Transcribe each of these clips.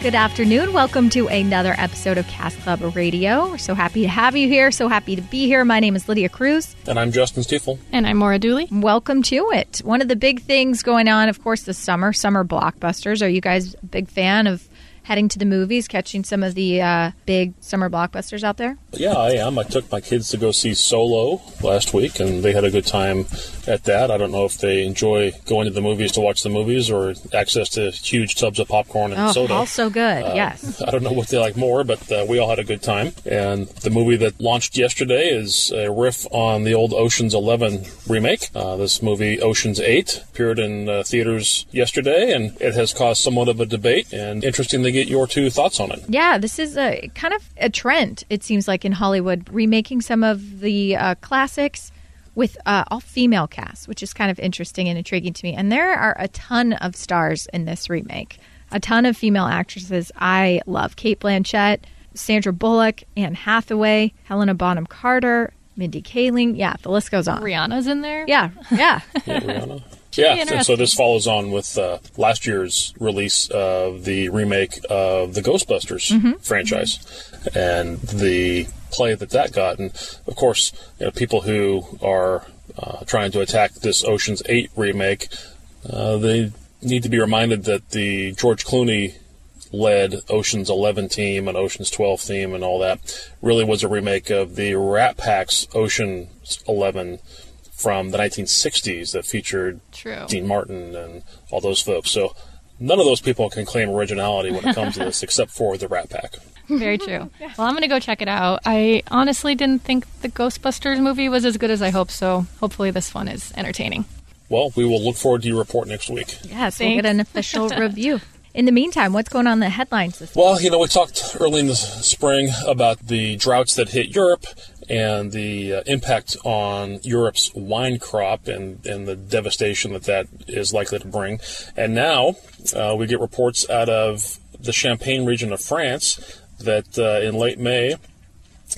Good afternoon. Welcome to another episode of Cask Club Radio. We're so happy to have you here. So happy to be here. My name is Lydia Cruz. And I'm Justin Stiefel. And I'm Maura Dooley. Welcome to it. One of the big things going on, of course, the summer, summer blockbusters. Are you guys a big fan of heading to the movies, catching some of the uh, big summer blockbusters out there? Yeah, I am. I took my kids to go see Solo last week, and they had a good time at that. I don't know if they enjoy going to the movies to watch the movies or access to huge tubs of popcorn and Oh, soda. also good. Uh, yes. I don't know what they like more, but uh, we all had a good time. And the movie that launched yesterday is a riff on the old Ocean's 11 remake. Uh, this movie, Ocean's 8, appeared in uh, theaters yesterday, and it has caused somewhat of a debate. And interesting to get your two thoughts on it. Yeah, this is a kind of a trend. It seems like in Hollywood, remaking some of the uh, classics with uh, all female casts, which is kind of interesting and intriguing to me. And there are a ton of stars in this remake, a ton of female actresses I love: Cate Blanchett, Sandra Bullock, Anne Hathaway, Helena Bonham Carter, Mindy Kaling. Yeah, the list goes on. Rihanna's in there. Yeah, yeah. Yeah, Rihanna. Yeah, and so this follows on with uh, last year's release of the remake of the Ghostbusters franchise and the play that that got. And of course, you know, people who are uh, trying to attack this Ocean's 8 remake, uh, they need to be reminded that the George Clooney led Ocean's 11 team and Ocean's 12 theme and all that really was a remake of the Rat Pack's Ocean's 11 from the 1960s that featured True. Dean Martin and all those folks. So none of those people can claim originality when it comes to this except for the Rat Pack. Very true. Well, I'm going to go check it out. I honestly didn't think the Ghostbusters movie was as good as I hoped, so hopefully this one is entertaining. Well, we will look forward to your report next week. Yes, we'll get an official review. In the meantime, what's going on in the headlines this week? Well, you know, we talked early in the spring about the droughts that hit Europe and the uh, impact on Europe's wine crop and, and the devastation that that is likely to bring. And now uh, we get reports out of the Champagne region of France that uh, in late May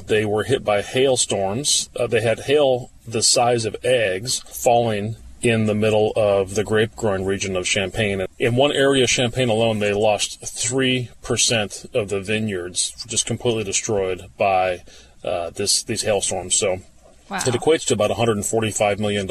they were hit by hailstorms. Uh, they had hail the size of eggs falling in the middle of the grape growing region of Champagne. In one area of Champagne alone, they lost 3% of the vineyards, just completely destroyed by uh, this these hailstorms. So Wow. it equates to about $145 million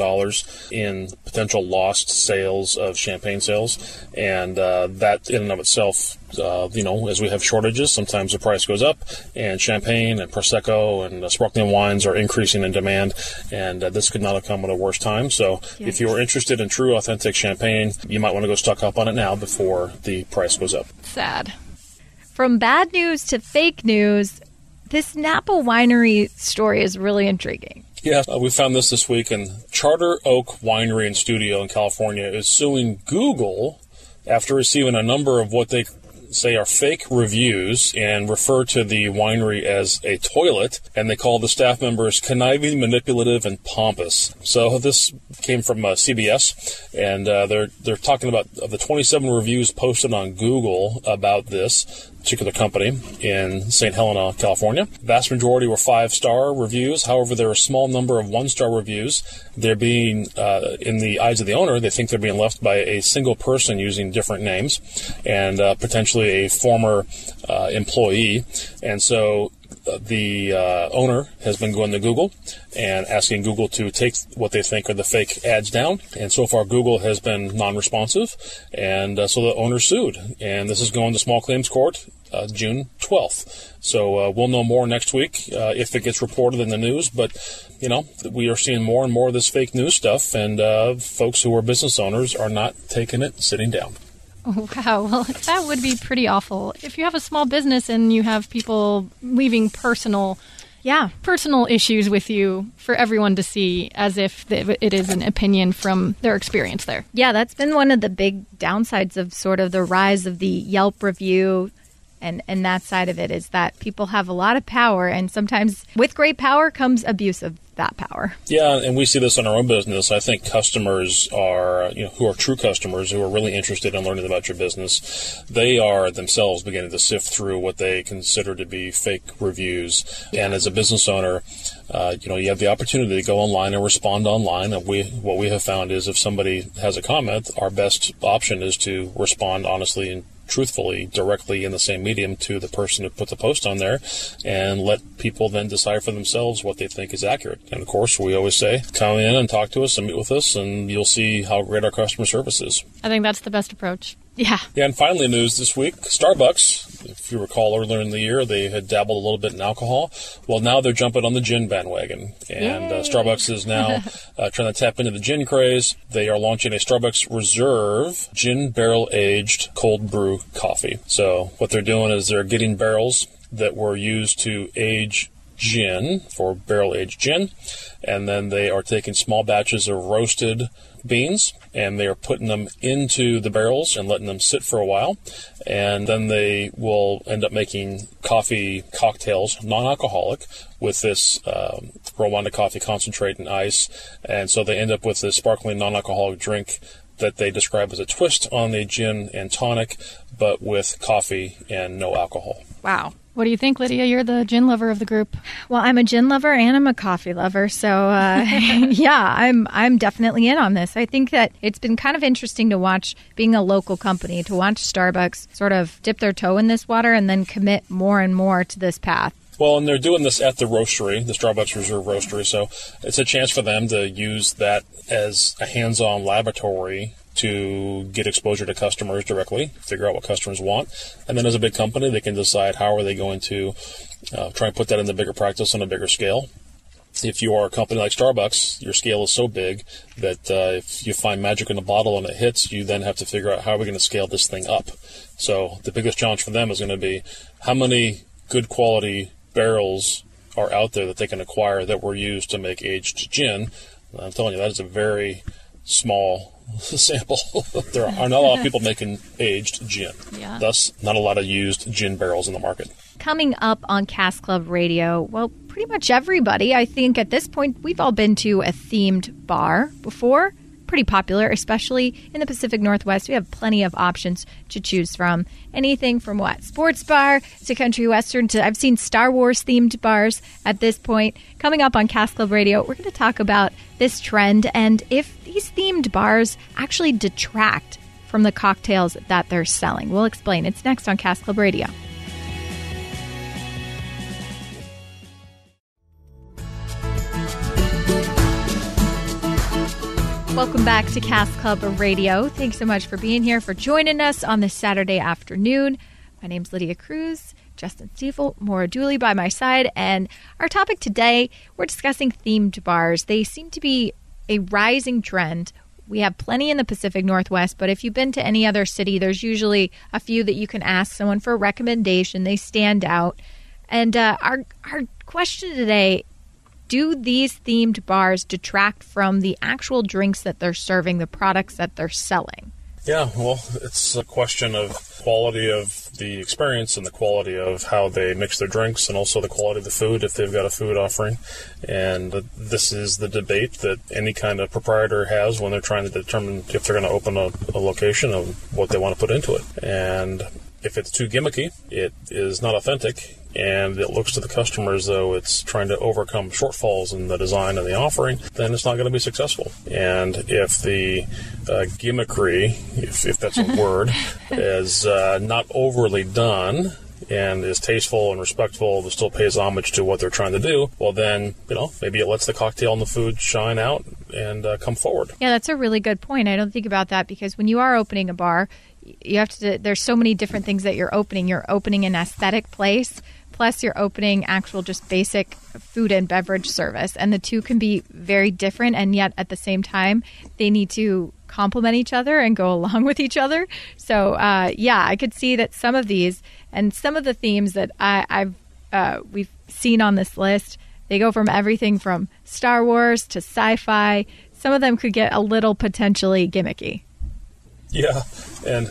in potential lost sales of champagne sales. And uh, that, in and of itself, uh, you know, as we have shortages, sometimes the price goes up. And champagne and Prosecco and uh, sparkling wines are increasing in demand. And uh, this could not have come at a worse time. So if you are interested in true, authentic champagne, you might want to go stock up on it now before the price goes up. Sad. From bad news to fake news, this Napa winery story is really intriguing. Yeah, uh, we found this this week, and Charter Oak Winery and Studio in California is suing Google after receiving a number of what they say are fake reviews and refer to the winery as a toilet, and they call the staff members conniving, manipulative, and pompous. So this came from uh, CBS, and uh, they're they're talking about of the 27 reviews posted on Google about this particular company in St. Helena, California. The Vast majority were five star reviews. However, there are a small number of one star reviews. They're being, uh, in the eyes of the owner, they think they're being left by a single person using different names and uh, potentially a former uh, employee. And so the uh, owner has been going to Google and asking Google to take what they think are the fake ads down. And so far, Google has been non-responsive, and uh, so the owner sued. And this is going to small claims court uh, June 12th. So uh, we'll know more next week uh, if it gets reported in the news. But you know, we are seeing more and more of this fake news stuff, and uh, folks who are business owners are not taking it sitting down. Oh, wow. Well, that would be pretty awful. If you have a small business and you have people leaving personal Yeah. personal issues with you for everyone to see as if it is an opinion from their experience there. Yeah, that's been one of the big downsides of sort of the rise of the Yelp review And, and that side of it is that people have a lot of power, and sometimes with great power comes abuse of that power. Yeah, and we see this in our own business. I think customers are, you know, who are true customers, who are really interested in learning about your business, they are themselves beginning to sift through what they consider to be fake reviews. And as a business owner, uh, you know, you have the opportunity to go online and respond online. And we, what we have found is if somebody has a comment, our best option is to respond honestly and truthfully directly in the same medium to the person who put the post on there and let people then decide for themselves what they think is accurate. And of course, we always say, come in and talk to us and meet with us, and you'll see how great our customer service is. I think that's the best approach. Yeah. Yeah, and finally, news this week Starbucks, if you recall earlier in the year, they had dabbled a little bit in alcohol. Well, now they're jumping on the gin bandwagon. And uh, Starbucks is now uh, trying to tap into the gin craze. They are launching a Starbucks Reserve gin barrel aged cold brew coffee. So, what they're doing is they're getting barrels that were used to age gin for barrel aged gin, and then they are taking small batches of roasted beans and they are putting them into the barrels and letting them sit for a while. And then they will end up making coffee cocktails, non alcoholic, with this um, Rwanda coffee concentrate and ice. And so they end up with this sparkling non alcoholic drink that they describe as a twist on the gin and tonic, but with coffee and no alcohol. Wow. What do you think, Lydia? You're the gin lover of the group. Well, I'm a gin lover and I'm a coffee lover, so uh, yeah, I'm I'm definitely in on this. I think that it's been kind of interesting to watch being a local company to watch Starbucks sort of dip their toe in this water and then commit more and more to this path. Well, and they're doing this at the roastery, the Starbucks Reserve Roastery, so it's a chance for them to use that as a hands-on laboratory to get exposure to customers directly, figure out what customers want, and then as a big company, they can decide how are they going to uh, try and put that into bigger practice on a bigger scale. If you are a company like Starbucks, your scale is so big that uh, if you find magic in a bottle and it hits, you then have to figure out how are we going to scale this thing up. So the biggest challenge for them is going to be how many good quality barrels are out there that they can acquire that were used to make aged gin. I'm telling you, that is a very small sample. there are not a lot of people making aged gin. Yeah. Thus, not a lot of used gin barrels in the market. Coming up on Cask Club Radio, well, pretty much everybody, I think at this point, we've all been to a themed bar before. Pretty popular, especially in the Pacific Northwest. We have plenty of options to choose from. Anything from what? Sports bar to country western to I've seen Star Wars themed bars at this point. Coming up on Cask Club Radio, we're going to talk about this trend and if these themed bars actually detract from the cocktails that they're selling. We'll explain. It's next on Cask Club Radio. Welcome back to Cask Club Radio. Thanks so much for being here, for joining us on this Saturday afternoon. My name's Lydia Cruz, Justin Stiefel, Maura Dooley by my side, and our topic today, we're discussing themed bars. They seem to be a rising trend. We have plenty in the Pacific Northwest, but if you've been to any other city, there's usually a few that you can ask someone for a recommendation. They stand out. And uh, our our question today do these themed bars detract from the actual drinks that they're serving, the products that they're selling? Yeah, well, it's a question of quality of the experience and the quality of how they mix their drinks and also the quality of the food if they've got a food offering. And this is the debate that any kind of proprietor has when they're trying to determine if they're going to open a, a location of what they want to put into it. And if it's too gimmicky, it is not authentic, and it looks to the customer as though it's trying to overcome shortfalls in the design and the offering, then it's not going to be successful. And if the uh, gimmickry, if, if that's a word, is uh, not overly done, and is tasteful and respectful, but still pays homage to what they're trying to do, well, then, you know, maybe it lets the cocktail and the food shine out and uh, come forward. Yeah, that's a really good point. I don't think about that because when you are opening a bar, you have to, there's so many different things that you're opening. You're opening an aesthetic place, plus you're opening actual just basic food and beverage service. And the two can be very different, and yet at the same time, they need to complement each other and go along with each other. So, uh, yeah, I could see that some of these and some of the themes that I, I've uh, we've seen on this list, they go from everything from Star Wars to sci-fi. Some of them could get a little potentially gimmicky. Yeah, and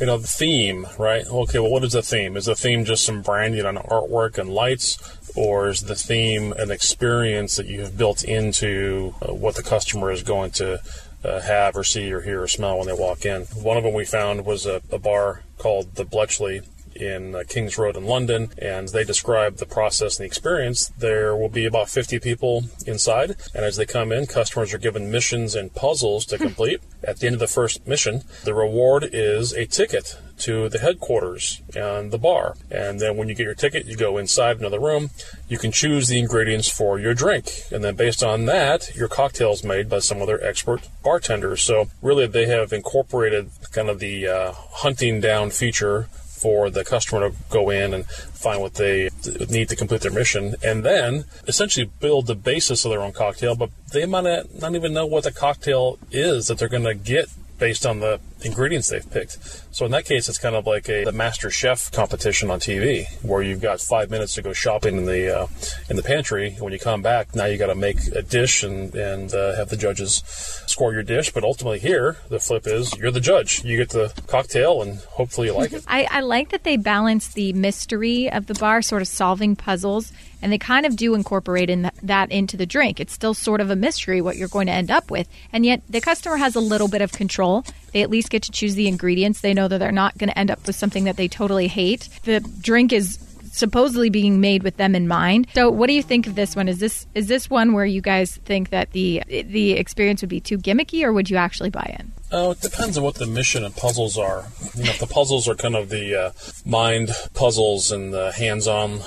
you know, the theme, right? Okay, well, what is the theme? Is the theme just some branding on artwork and lights? Or is the theme an experience that you have built into uh, what the customer is going to uh, have or see or hear or smell when they walk in? One of them we found was a, a bar called the Bletchley in uh, Kings Road in London, and they describe the process and the experience. There will be about 50 people inside, and as they come in, customers are given missions and puzzles to complete. At the end of the first mission, the reward is a ticket to the headquarters and the bar. And then when you get your ticket, you go inside another room. You can choose the ingredients for your drink. And then based on that, your cocktail is made by some other expert bartenders. So really, they have incorporated kind of the uh, hunting down feature for the customer to go in and find what they need to complete their mission, and then essentially build the basis of their own cocktail. But they might not even know what the cocktail is that they're going to get based on the ingredients they've picked. So in that case, it's kind of like a the Master Chef competition on TV, where you've got five minutes to go shopping in the uh, in the pantry. When you come back, now you got to make a dish and and uh, have the judges score your dish. But ultimately, here the flip is you're the judge. You get the cocktail, and hopefully you like it. I, I like that they balance the mystery of the bar, sort of solving puzzles, and they kind of do incorporate in that, that into the drink. It's still sort of a mystery what you're going to end up with, and yet the customer has a little bit of control. They at least get to choose the ingredients. They know that they're not going to end up with something that they totally hate. The drink is supposedly being made with them in mind. So, what do you think of this one? Is this is this one where you guys think that the the experience would be too gimmicky, or would you actually buy in? Oh, it depends on what the mission and puzzles are. You know, if the puzzles are kind of the uh, mind puzzles and the hands-on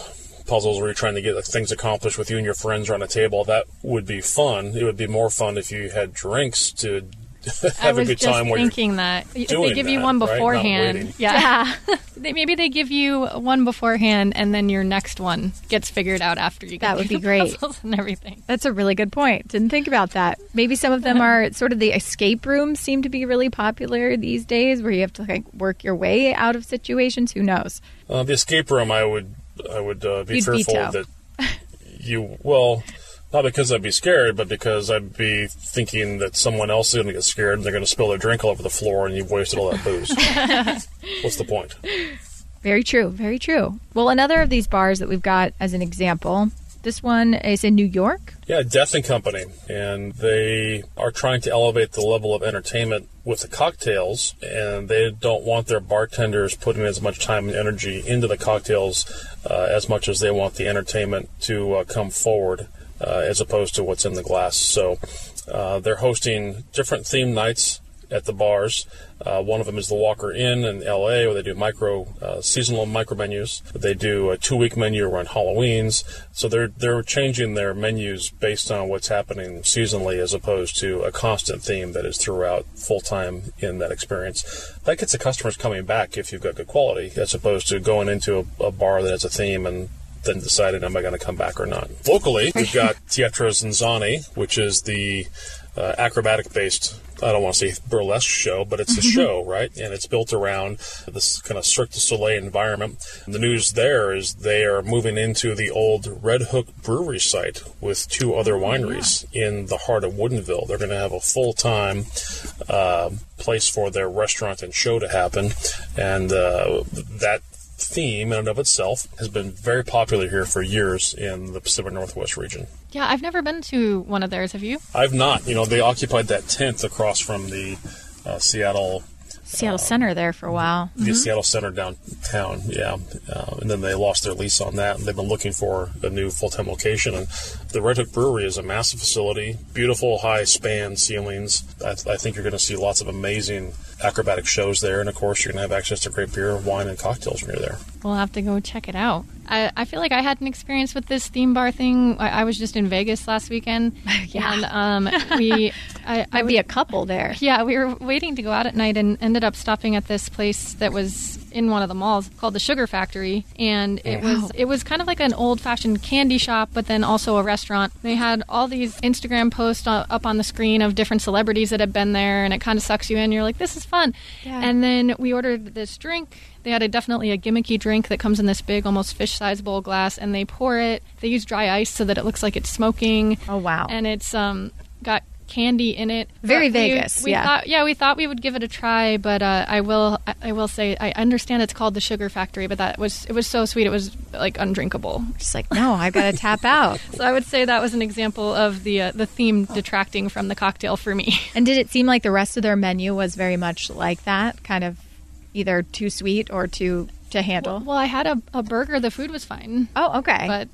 puzzles where you're trying to get things accomplished with you and your friends around a table, that would be fun. It would be more fun if you had drinks to have a good time. I was just thinking that if they give you one beforehand, Not yeah, they, maybe they give you one beforehand, and then your next one gets figured out after you. Get That would be the great. and everything. That's a really good point. Didn't think about that. Maybe some of them are sort of the escape rooms seem to be really popular these days, where you have to like work your way out of situations. Who knows? Uh, the escape room, I would, I would uh, be You'd fearful veto. that you well, not because I'd be scared, but because I'd be thinking that someone else is going to get scared and they're going to spill their drink all over the floor, and you've wasted all that booze. What's the point? Very true. Very true. Well, another of these bars that we've got as an example. This one is in New York. Yeah, Death and Company, and they are trying to elevate the level of entertainment with the cocktails, and they don't want their bartenders putting as much time and energy into the cocktails uh, as much as they want the entertainment to uh, come forward, uh, as opposed to what's in the glass. So uh, they're hosting different theme nights at the bars. Uh, one of them is the Walker Inn in LA, where they do micro uh, seasonal micro menus. They do a two week menu around Halloween's. So they're they're changing their menus based on what's happening seasonally, as opposed to a constant theme that is throughout full time in that experience. That gets the customers coming back if you've got good quality, as opposed to going into a, a bar that has a theme and then deciding am I going to come back or not. Locally, we've got Teatro ZinZanni, which is the uh, acrobatic based I don't want to say burlesque show, but it's a show, right? And it's built around this kind of Cirque du Soleil environment. And the news there is they are moving into the old Red Hook Brewery site with two other wineries in the heart of Woodinville. They're going to have a full time uh, place for their restaurant and show to happen, and uh, that theme in and of itself has been very popular here for years in the Pacific Northwest region. Yeah, I've never been to one of theirs. Have you? I've not. You know, they occupied that tent across from the uh, Seattle Seattle Center there for a while. the Seattle Center downtown. Yeah, uh, and then they lost their lease on that, and they've been looking for a new full time location. And the Red Hook Brewery is a massive facility, beautiful high span ceilings. I, I think you're going to see lots of amazing acrobatic shows there, and of course, you're going to have access to great beer, wine, and cocktails when you're there. We'll have to go check it out. I, I feel like I had an experience with this theme bar thing. I, I was just in Vegas last weekend. Yeah. And um, we. I, I Might be a couple there. Yeah, we were waiting to go out at night and ended up stopping at this place that was in one of the malls called the Sugar Factory, and it was it was kind of like an old fashioned candy shop, but then also a restaurant. They had all these Instagram posts up on the screen of different celebrities that had been there, and it kind of sucks you in. You're like, this is fun. Yeah. And then we ordered this drink. They had a definitely a gimmicky drink that comes in this big, almost fish-sized bowl glass, and they pour it. They use dry ice so that it looks like it's smoking. Oh, wow. And it's um got candy in it. Very But we- Vegas, We yeah. Thought, yeah, we thought we would give it a try, but uh, I will. I, I will say I understand it's called the Sugar Factory, but that was it was so sweet. It was like undrinkable. Just like, no, I've got to tap out. So I would say that was an example of the uh, the theme detracting from the cocktail for me. And did it seem like the rest of their menu was very much like that, kind of either too sweet or too to handle? Well, I had a, a burger. The food was fine, oh, okay. but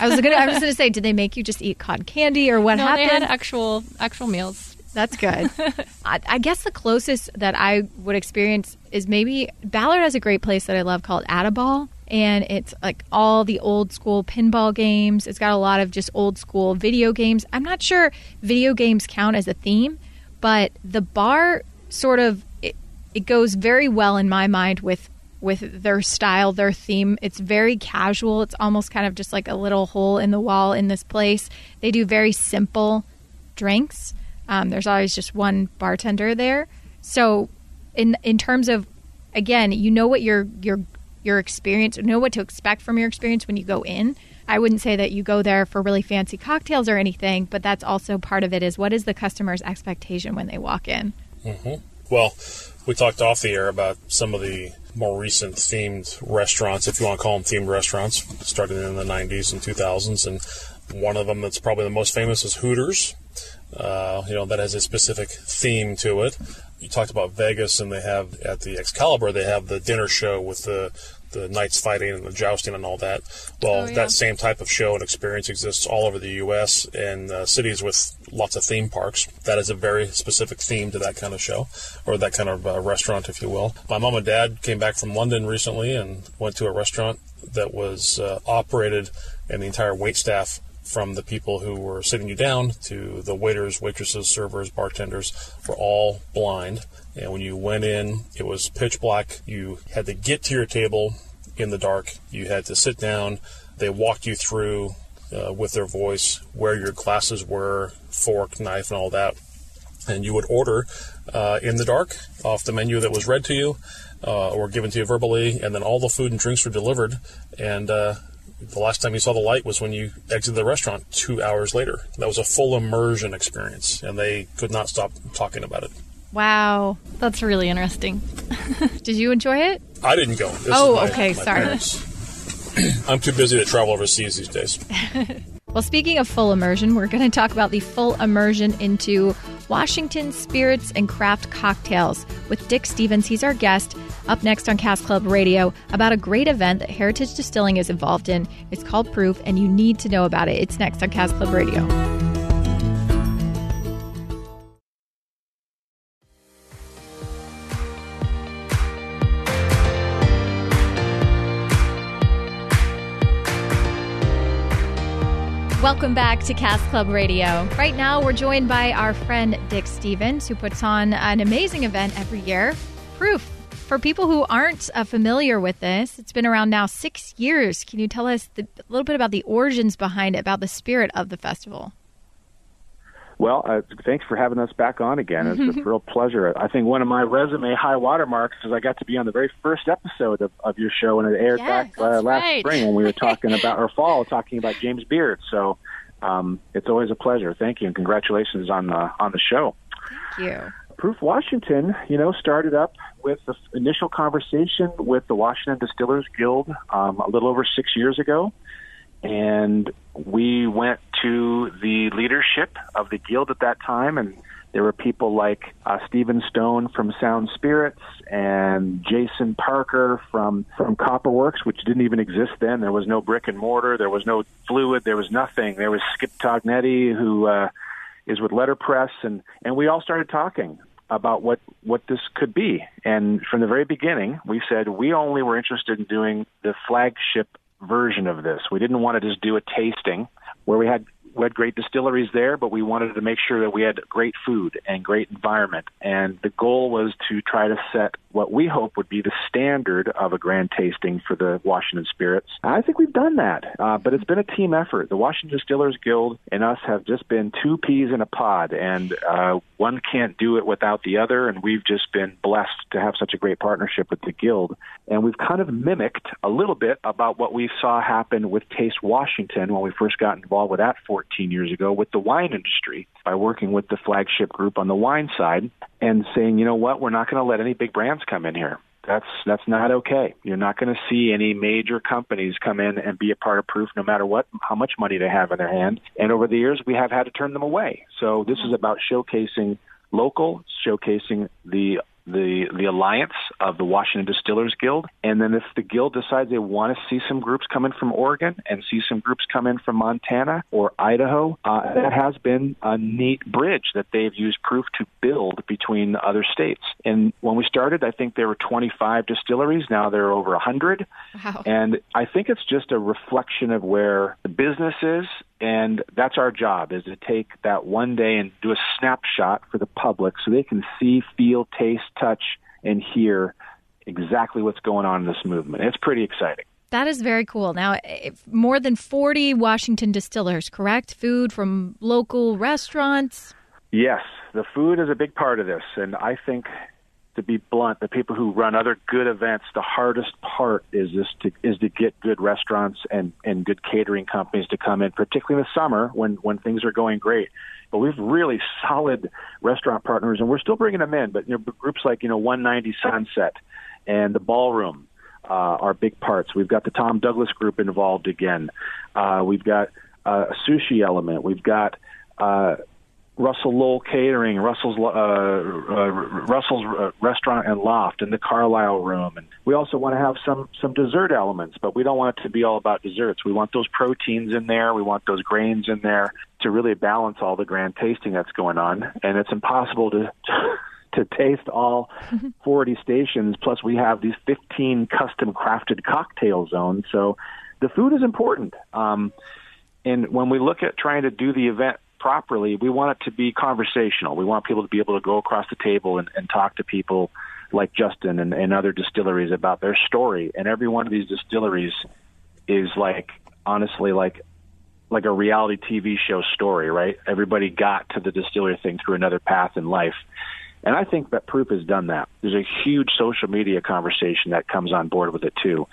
I was gonna, I was to say, did they make you just eat cotton candy or what no, happened? they had actual actual meals. That's good. I, I guess the closest that I would experience is maybe Ballard has a great place that I love called Add-a-Ball. And it's like all the old school pinball games. It's got a lot of just old school video games. I'm not sure video games count as a theme, but the bar sort of it, it goes very well in my mind with with their style, their theme. It's very casual. It's almost kind of just like a little hole in the wall in this place. They do very simple drinks. Um, there's always just one bartender there. So, in in terms of, again, you know what your your your experience, know what to expect from your experience when you go in. I wouldn't say that you go there for really fancy cocktails or anything, but that's also part of it. Is what is the customer's expectation when they walk in? Well, we talked off the air about some of the more recent themed restaurants, if you want to call them themed restaurants, starting in the 90s and 2000s. And one of them that's probably the most famous is Hooters. Uh, you know, that has a specific theme to it. You talked about Vegas, and they have at the Excalibur, they have the dinner show with the the knights fighting and the jousting and all that. Well, Oh, yeah. that same type of show and experience exists all over the U.S. in uh, cities with lots of theme parks. That is a very specific theme to that kind of show or that kind of uh, restaurant, if you will. My mom and dad came back from London recently and went to a restaurant that was uh, operated and the entire wait staff from the people who were sitting you down to the waiters, waitresses, servers, bartenders were all blind. And when you went in, it was pitch black. You had to get to your table in the dark. You had to sit down. They walked you through uh, with their voice where your glasses were, fork, knife, and all that. And you would order uh, in the dark off the menu that was read to you uh, or given to you verbally, and then all the food and drinks were delivered. And uh, the last time you saw the light was when you exited the restaurant two hours later. That was a full immersion experience, and they could not stop talking about it. Wow. That's really interesting. Did you enjoy it? I didn't go. This Oh, my- okay, my sorry. I'm too busy to travel overseas these days. Well, speaking of full immersion, we're going to talk about the full immersion into Washington spirits and craft cocktails with Dick Stephens. He's our guest up next on Cask Club Radio about a great event that Heritage Distilling is involved in. It's called Proof, and you need to know about it. It's next on Cask Club Radio. Welcome back to Cask Club Radio. Right now, we're joined by our friend Dick Stephens, who puts on an amazing event every year. Proof. For people who aren't uh, familiar with this, it's been around now six years. Can you tell us the, a little bit about the origins behind it, about the spirit of the festival? Well, uh, thanks for having us back on again. It's a real pleasure. I think one of my resume high watermarks is I got to be on the very first episode of, of your show, and it aired Yes, back uh, last right. spring when we were talking about, or fall, talking about James Beard. So um, it's always a pleasure. Thank you, and congratulations on the on the show. Thank you. Proof Washington, you know, started up with the initial conversation with the Washington Distillers Guild um, a little over six years ago. And we went to the leadership of the guild at that time, and there were people like uh, Stephen Stone from Sound Spirits and Jason Parker from, from Copperworks, which didn't even exist then. There was no brick and mortar, there was no fluid, there was nothing. There was Skip Tognetti, who uh, is with letterpress and and we all started talking about what what this could be and from the very beginning we said we only were interested in doing the flagship version of this. We didn't want to just do a tasting where we had we had great distilleries there but we wanted to make sure that we had great food and great environment and the goal was to try to set what we hope would be the standard of a grand tasting for the Washington Spirits. I think we've done that, uh, but it's been a team effort. The Washington Distillers Guild and us have just been two peas in a pod, and uh, one can't do it without the other, and we've just been blessed to have such a great partnership with the Guild. And we've kind of mimicked a little bit about what we saw happen with Taste Washington when we first got involved with that 14 years ago with the wine industry by working with the flagship group on the wine side and saying, you know what, we're not going to let any big brands come in here. That's that's not okay. You're not going to see any major companies come in and be a part of proof, no matter what how much money they have in their hand. And over the years, we have had to turn them away. So this is about showcasing local, showcasing the the the alliance of the Washington Distillers Guild, and then if the guild decides they want to see some groups come in from Oregon and see some groups come in from Montana or Idaho, uh, that has been a neat bridge that they've used proof to build between other states. And when we started, I think there were 25 distilleries. Now there are over 100, Wow. and I think it's just a reflection of where the business is and that's our job is to take that one day and do a snapshot for the public so they can see feel taste touch and hear exactly what's going on in this movement it's pretty exciting That is very cool. Now, more than 40 Washington distillers, correct? Food from local restaurants. yes the food is a big part of this and i think to be blunt the people who run other good events the hardest part is this to is to get good restaurants and and good catering companies to come in particularly in the summer when when things are going great. But we've really solid restaurant partners and we're still bringing them in but you know groups like you know 190 sunset and the ballroom uh, are big parts. We've got the tom douglas group involved again. Uh, we've got uh, a sushi element. We've got uh, Russell Lowell Catering, Russell's uh, uh, Russell's uh, Restaurant and Loft, and the Carlisle Room, and we also want to have some some dessert elements, but we don't want it to be all about desserts. We want those proteins in there, we want those grains in there to really balance all the grand tasting that's going on, and it's impossible to. To taste all 40 stations, plus we have these 15 custom crafted cocktail zones. So the food is important. Um, and when we look at trying to do the event properly, we want it to be conversational. We want people to be able to go across the table and, and talk to people like Justin and, and other distilleries about their story. And every one of these distilleries is like, honestly, like like a reality TV show story, right? Everybody got to the distillery thing through another path in life. And I think that Proof has done that. There's a huge social media conversation that comes on board with it too.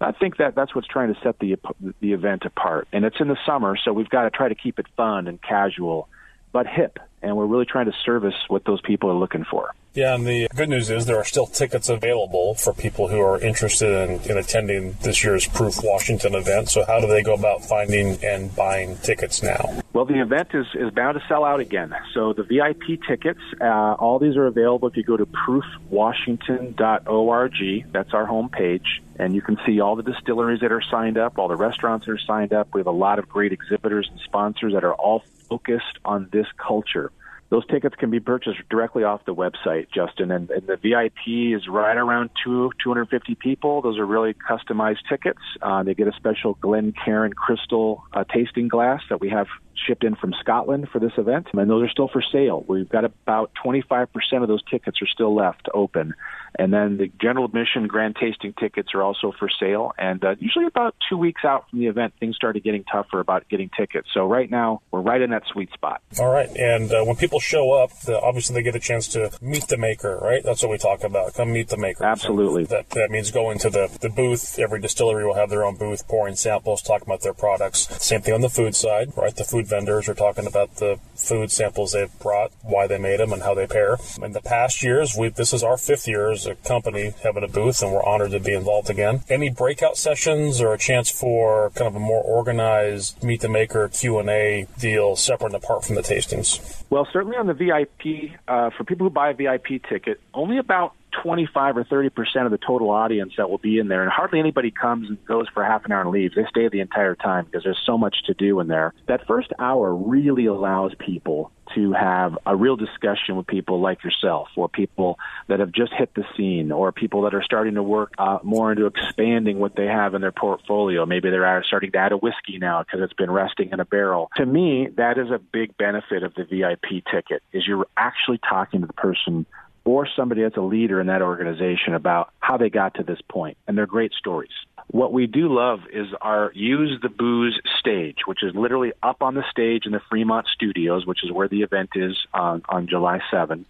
I think that that's what's trying to set the the event apart, and it's in the summer, so we've got to try to keep it fun and casual, but hip, and we're really trying to service what those people are looking for. Yeah, and the good news is there are still tickets available for people who are interested in, in attending this year's Proof Washington event. So, how do they go about finding and buying tickets now? Well, the event is, is bound to sell out again. So the VIP tickets, uh, all these are available if you go to proofwashington.org. That's our homepage. And you can see all the distilleries that are signed up, all the restaurants that are signed up. We have a lot of great exhibitors and sponsors that are all focused on this culture. Those tickets can be purchased directly off the website, Justin, and, and the VIP is right around two 250 people. Those are really customized tickets. Uh, they get a special Glencairn Crystal uh, tasting glass that we have shipped in from Scotland for this event, and those are still for sale. We've got about 25% of those tickets are still left open. And then the general admission grand tasting tickets are also for sale. And uh, usually about two weeks out from the event, things started getting tougher about getting tickets. So right now, we're right in that sweet spot. All right. And uh, when people show up, the, obviously they get a chance to meet the maker, right? That's what we talk about. Come meet the maker. Absolutely. So that, that means going to the, the booth. Every distillery will have their own booth, pouring samples, talking about their products. Same thing on the food side, right? The food vendors are talking about the food samples they've brought, why they made them, and how they pair. In the past years, we this is our fifth year as a company having a booth, and we're honored to be involved again. Any breakout sessions or a chance for kind of a more organized meet the maker Q and A deal, separate and apart from the tastings? Well, certainly on the VIP, uh, for people who buy a VIP ticket, only about 25 or 30 percent of the total audience that will be in there, and hardly anybody comes and goes for half an hour and leaves. They stay the entire time because there's so much to do in there. That first hour really allows people to have a real discussion with people like yourself, or people that have just hit the scene, or people that are starting to work uh, more into expanding what they have in their portfolio. Maybe they're starting to add a whiskey now because it's been resting in a barrel. To me, that is a big benefit of the VIP ticket. Is you're actually talking to the person or somebody that's a leader in that organization about how they got to this point, and they're great stories. What we do love is our Use the Booze stage, which is literally up on the stage in the Fremont Studios, which is where the event is on, on July 7.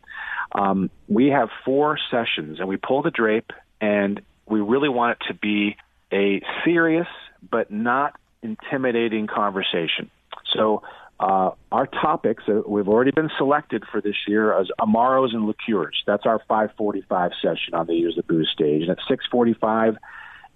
Um, we have four sessions, and we pull the drape, and we really want it to be a serious but not intimidating conversation. So uh, our topics uh, we've already been selected for this year as amaros and liqueurs. That's our 5:45 session on the Use the Booze stage, and at 6:45,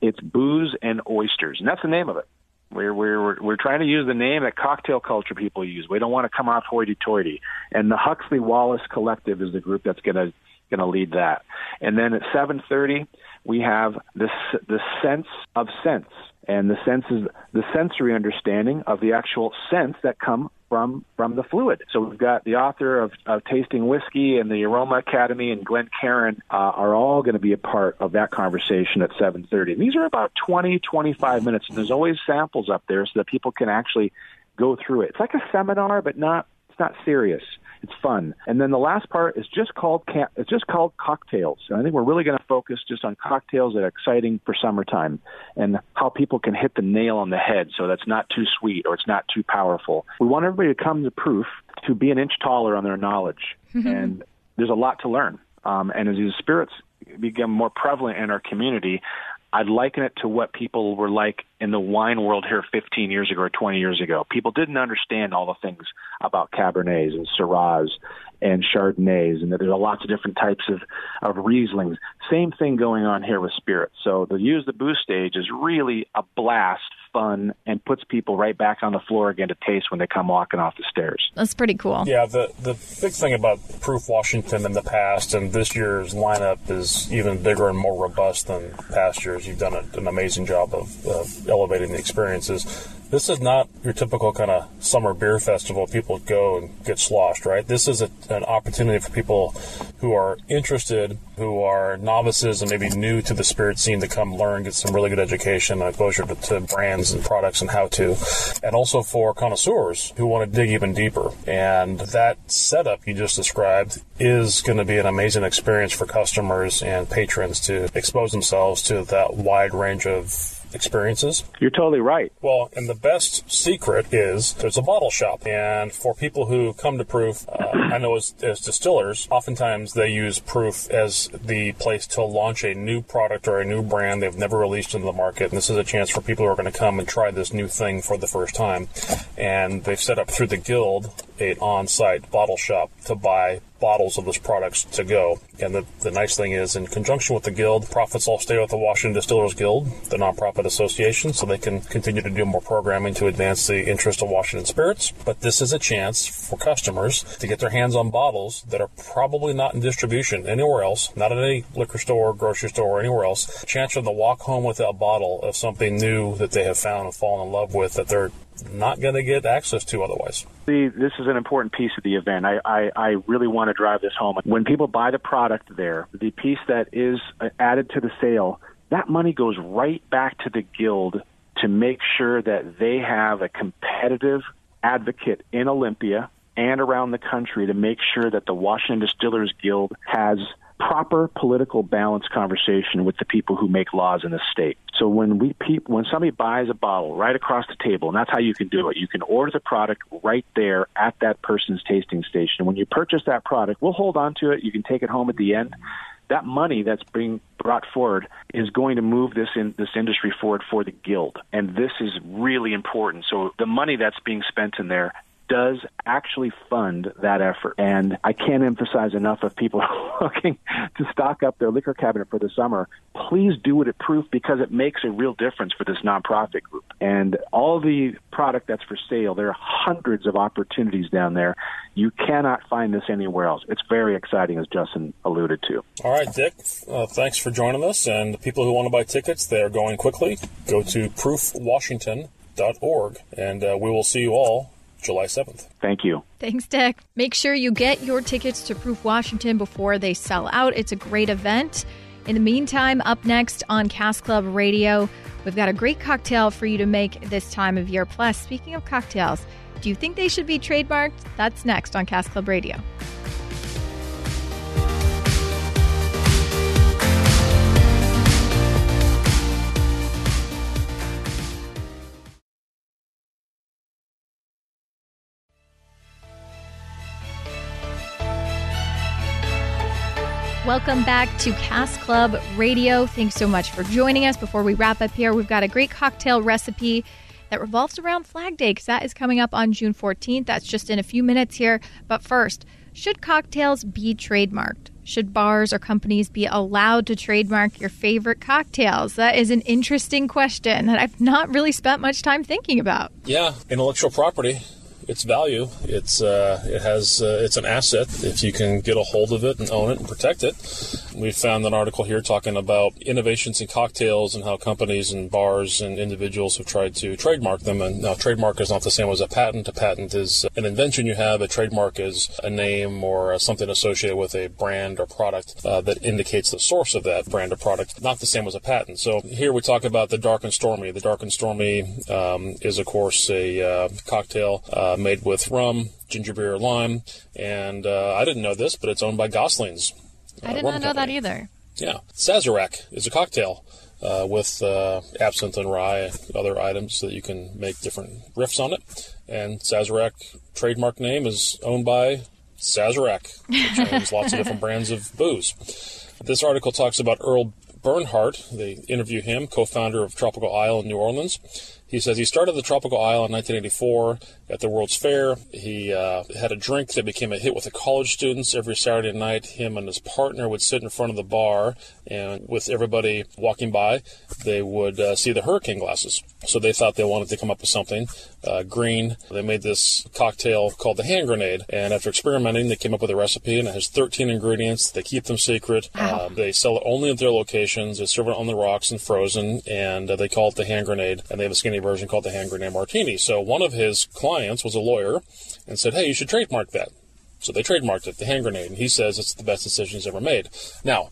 it's booze and oysters, and that's the name of it. We're, we're, we're trying to use the name that cocktail culture people use. We don't want to come off hoity-toity. And the Huxley Wallace Collective is the group that's going to going to lead that. And then at 7:30, we have the the sense of sense, and the sense is the sensory understanding of the actual scents that come from from the fluid. So we've got the author of, of Tasting Whiskey and the Aroma Academy and Glenn Caron uh, are all going to be a part of that conversation at 7:30. And these are about 20 25 minutes, and there's always samples up there so that people can actually go through it. It's like a seminar, but not it's not serious. It's fun. And then the last part is just called it's just called cocktails. And I think we're really going to focus just on cocktails that are exciting for summertime and how people can hit the nail on the head so that's not too sweet or it's not too powerful. We want everybody to come to proof to be an inch taller on their knowledge. Mm-hmm. And there's a lot to learn. Um, and as these spirits become more prevalent in our community, I'd liken it to what people were like in the wine world here 15 years ago or 20 years ago. People didn't understand all the things about Cabernets and Syrahs and Chardonnays, and that there's lots of different types of, of Rieslings. Same thing going on here with spirits. So the Use the Booze stage is really a blast fun and puts people right back on the floor again to taste when they come walking off the stairs. That's pretty cool. Yeah, the the big thing about Proof Washington in the past and this year's lineup is even bigger and more robust than past years. You've done a, an amazing job of, of elevating the experiences this is not your typical kind of summer beer festival. People go and get sloshed, right? This is a, an opportunity for people who are interested, who are novices and maybe new to the spirit scene to come learn, get some really good education exposure to, to brands and products and how to, and also for connoisseurs who want to dig even deeper. And that setup you just described is going to be an amazing experience for customers and patrons to expose themselves to that wide range of experiences. You're totally right. Well, and the best secret is there's a bottle shop. And for people who come to Proof, uh, I know as, as distillers, oftentimes they use Proof as the place to launch a new product or a new brand they've never released into the market. And this is a chance for people who are going to come and try this new thing for the first time. And they've set up through the guild an on site bottle shop to buy bottles of those products to go. And the, the nice thing is, in conjunction with the Guild, profits all stay with the Washington Distillers Guild, the nonprofit association, so they can continue to do more programming to advance the interest of Washington spirits. But this is a chance for customers to get their hands on bottles that are probably not in distribution anywhere else, not at any liquor store, grocery store, or anywhere else. Chance them to walk home with a bottle of something new that they have found and fallen in love with that they're not going to get access to otherwise. See, this is an important piece of the event. I, I, I really want to drive this home. When people buy the product there, the piece that is uh, added to the sale, that money goes right back to the guild to make sure that they have a competitive advocate in Olympia and around the country to make sure that the Washington Distillers Guild has proper political balance conversation with the people who make laws in the state. So when we when somebody buys a bottle right across the table, and that's how you can do it, you can order the product right there at that person's tasting station. When you purchase that product, we'll hold on to it. You can take it home at the end. That money that's being brought forward is going to move this in this industry forward for the guild, and this is really important. So the money that's being spent in there does actually fund that effort. And I can't emphasize enough of people looking to stock up their liquor cabinet for the summer. Please do it at Proof because it makes a real difference for this nonprofit group. And all the product that's for sale, there are hundreds of opportunities down there. You cannot find this anywhere else. It's very exciting, as Justin alluded to. All right, Dick, uh, thanks for joining us. And the people who want to buy tickets, they are going quickly. Go to proofwashington.org, and uh, we will see you all July 7th. Thank you. Thanks, Dick. Make sure you get your tickets to Proof Washington before they sell out. It's a great event. In the meantime, up next on Cask Club Radio, we've got a great cocktail for you to make this time of year. Plus, speaking of cocktails, do you think they should be trademarked? That's next on Cask Club Radio. Welcome back to Cask Club Radio. Thanks so much for joining us. Before we wrap up here, we've got a great cocktail recipe that revolves around Flag Day because that is coming up on June 14th. That's just in a few minutes here. But first, should cocktails be trademarked? Should bars or companies be allowed to trademark your favorite cocktails? That is an interesting question that I've not really spent much time thinking about. Yeah, intellectual property its value. It's uh, it has uh, it's an asset if you can get a hold of it and own it and protect it. We found an article here talking about innovations in cocktails and how companies and bars and individuals have tried to trademark them. And now, trademark is not the same as a patent. A patent is an invention you have. A trademark is a name or something associated with a brand or product uh, that indicates the source of that brand or product. Not the same as a patent. So here we talk about the dark and stormy. The dark and stormy um, is, of course, a uh, cocktail uh, made with rum, ginger beer, lime, and uh, I didn't know this, but it's owned by Gosling's. Uh, I did not know company. that either. Yeah, Sazerac is a cocktail uh, with uh, absinthe and rye, other items so that you can make different riffs on it. And Sazerac trademark name is owned by Sazerac, which owns lots of different brands of booze. This article talks about Earl Bernhardt. They interview him, co-founder of Tropical Isle in New Orleans. He says he started the Tropical Isle in 1984 at the World's Fair. He uh, had a drink that became a hit with the college students. Every Saturday night, him and his partner would sit in front of the bar, and with everybody walking by, they would uh, see the hurricane glasses. So they thought they wanted to come up with something uh, green. They made this cocktail called the hand grenade, and after experimenting, they came up with a recipe, and it has 13 ingredients. They keep them secret. Wow. Um, they sell it only at their locations. They serve it on the rocks and frozen, and uh, they call it the hand grenade. And they have a skinny version called the hand grenade martini. So one of his clients was a lawyer and said, hey, you should trademark that. So they trademarked it, the hand grenade, and he says it's the best decision he's ever made. Now,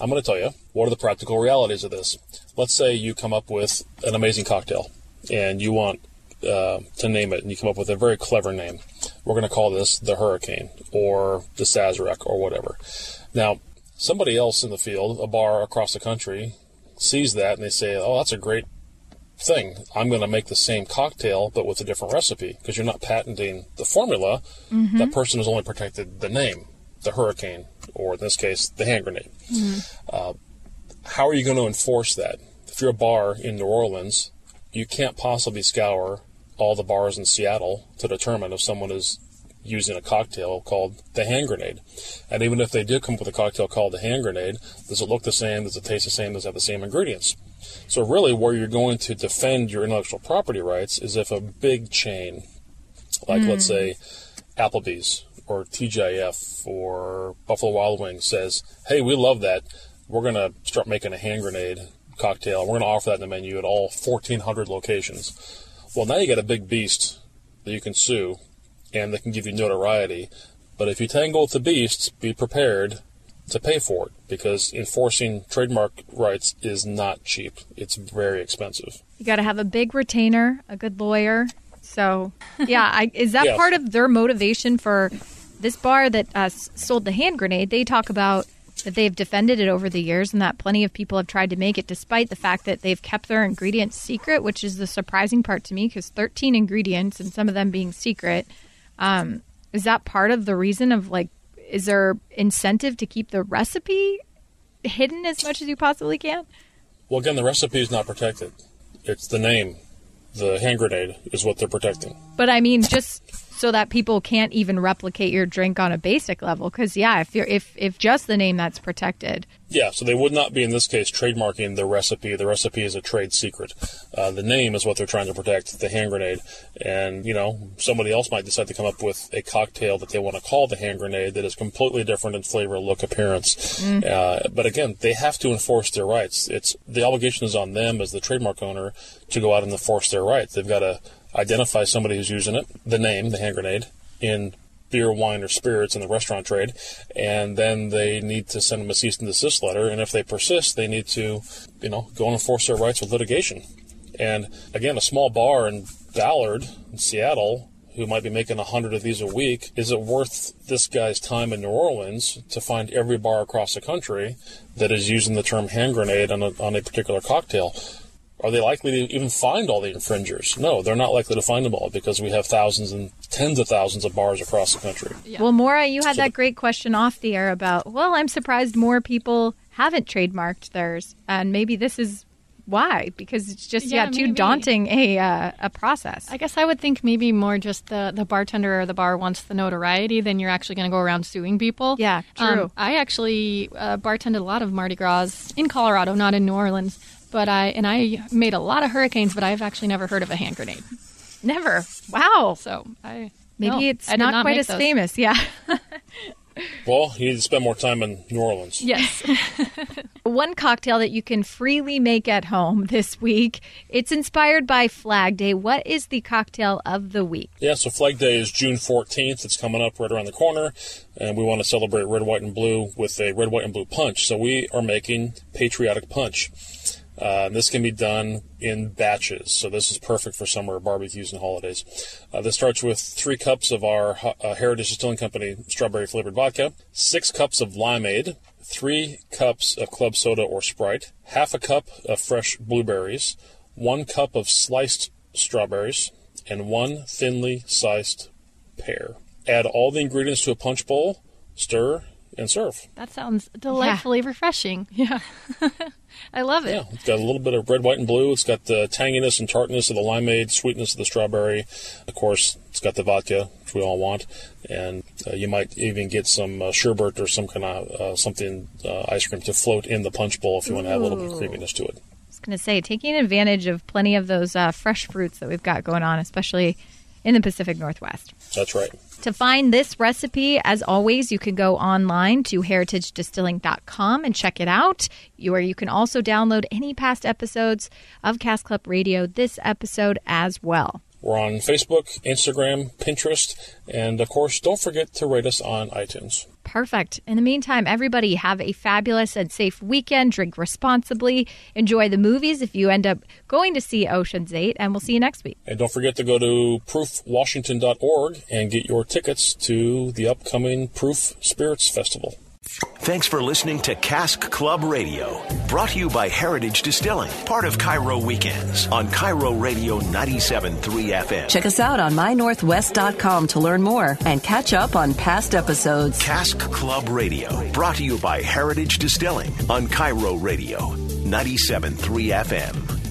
I'm going to tell you what are the practical realities of this. Let's say you come up with an amazing cocktail and you want uh, to name it, and you come up with a very clever name. We're going to call this the Hurricane or the Sazerac or whatever. Now, somebody else in the field, a bar across the country, sees that and they say, "Oh, that's a great thing. I'm going to make the same cocktail, but with a different recipe because you're not patenting the formula. Mm-hmm. That person has only protected the name, the hurricane, or in this case, the hand grenade. Mm-hmm. Uh, how are you going to enforce that? If you're a bar in New Orleans, you can't possibly scour all the bars in Seattle to determine if someone is using a cocktail called the hand grenade. And even if they did come up with a cocktail called the hand grenade, does it look the same? Does it taste the same? Does it have the same ingredients? So really, where you're going to defend your intellectual property rights is if a big chain, like mm. let's say Applebee's or TGIF or Buffalo Wild Wings, says, "Hey, we love that. We're going to start making a hand grenade cocktail. We're going to offer that in the menu at all 1,400 locations." Well, now you got a big beast that you can sue, and that can give you notoriety. But if you tangle with the beast, be prepared to pay for it because enforcing trademark rights is not cheap. It's very expensive. You got to have a big retainer, a good lawyer. So, yeah, I, is that yes. part of their motivation for this bar that uh, sold the hand grenade? They talk about that they've defended it over the years and that plenty of people have tried to make it despite the fact that they've kept their ingredients secret, which is the surprising part to me because 13 ingredients and some of them being secret. Um, is that part of the reason of like is there incentive to keep the recipe hidden as much as you possibly can? Well, again, the recipe is not protected. It's the name. The hand grenade is what they're protecting. But I mean, just so that people can't even replicate your drink on a basic level. Because yeah, if you're if if just the name that's protected. Yeah, so they would not be in this case trademarking the recipe. The recipe is a trade secret. Uh, the name is what they're trying to protect. The hand grenade, and you know somebody else might decide to come up with a cocktail that they want to call the hand grenade that is completely different in flavor, look, appearance. Mm. Uh, but again, they have to enforce their rights. It's the obligation is on them as the trademark owner to go out and enforce their rights. They've got to identify somebody who's using it, the name, the hand grenade, in beer, wine, or spirits in the restaurant trade, and then they need to send them a cease and desist letter. And if they persist, they need to, you know, go and enforce their rights with litigation. And again, a small bar in Ballard, in Seattle, who might be making a hundred of these a week, is it worth this guy's time in New Orleans to find every bar across the country that is using the term hand grenade on a, on a particular cocktail? Are they likely to even find all the infringers? No, they're not likely to find them all because we have thousands and tens of thousands of bars across the country. Yeah. Well, Maura, you had so that great question off the air about, well, I'm surprised more people haven't trademarked theirs. And maybe this is why because it's just yeah, yeah too maybe. daunting a uh, a process. I guess I would think maybe more just the the bartender or the bar wants the notoriety than you're actually going to go around suing people. Yeah, true. Um, I actually uh, bartended a lot of Mardi Gras in Colorado, not in New Orleans, but I and I made a lot of hurricanes, but I've actually never heard of a hand grenade. Never. Wow. So I maybe no, it's not, not, quite as those. famous. Yeah. Well, you need to spend more time in New Orleans. Yes. One cocktail that you can freely make at home this week. It's inspired by Flag Day. What is the cocktail of the week? Yeah, so Flag Day is June 14th. It's coming up right around the corner, and we want to celebrate red, white, and blue with a red, white, and blue punch. So we are making patriotic punch. Uh, this can be done in batches, so this is perfect for summer barbecues and holidays. Uh, this starts with three cups of our uh, Heritage Distilling Company strawberry flavored vodka, six cups of limeade, three cups of club soda or Sprite, half a cup of fresh blueberries, one cup of sliced strawberries, and one thinly sliced pear. Add all the ingredients to a punch bowl, stir, and serve. That sounds delightfully yeah. refreshing. Yeah. I love it. Yeah, it's got a little bit of red, white, and blue. It's got the tanginess and tartness of the limeade, sweetness of the strawberry. Of course, it's got the vodka, which we all want, and uh, you might even get some uh, sherbet or some kind of uh, something uh, ice cream to float in the punch bowl if you want to add a little bit of creaminess to it. I was going to say, taking advantage of plenty of those uh, fresh fruits that we've got going on, especially in the Pacific Northwest. That's right. To find this recipe, as always, you can go online to heritagedistilling.com and check it out. Or you can also download any past episodes of Cask Club Radio, this episode as well. We're on Facebook, Instagram, Pinterest, and of course, don't forget to rate us on iTunes. Perfect. In the meantime, everybody have a fabulous and safe weekend. Drink responsibly. Enjoy the movies if you end up going to see Ocean's 8, and we'll see you next week. And don't forget to go to proofwashington.org and get your tickets to the upcoming Proof Spirits Festival. Thanks for listening to Cask Club Radio, brought to you by Heritage Distilling, part of KIRO Weekends on KIRO Radio 97.3 FM. Check us out on mynorthwest.com to learn more and catch up on past episodes. Cask Club Radio, brought to you by Heritage Distilling on KIRO Radio 97.3 FM.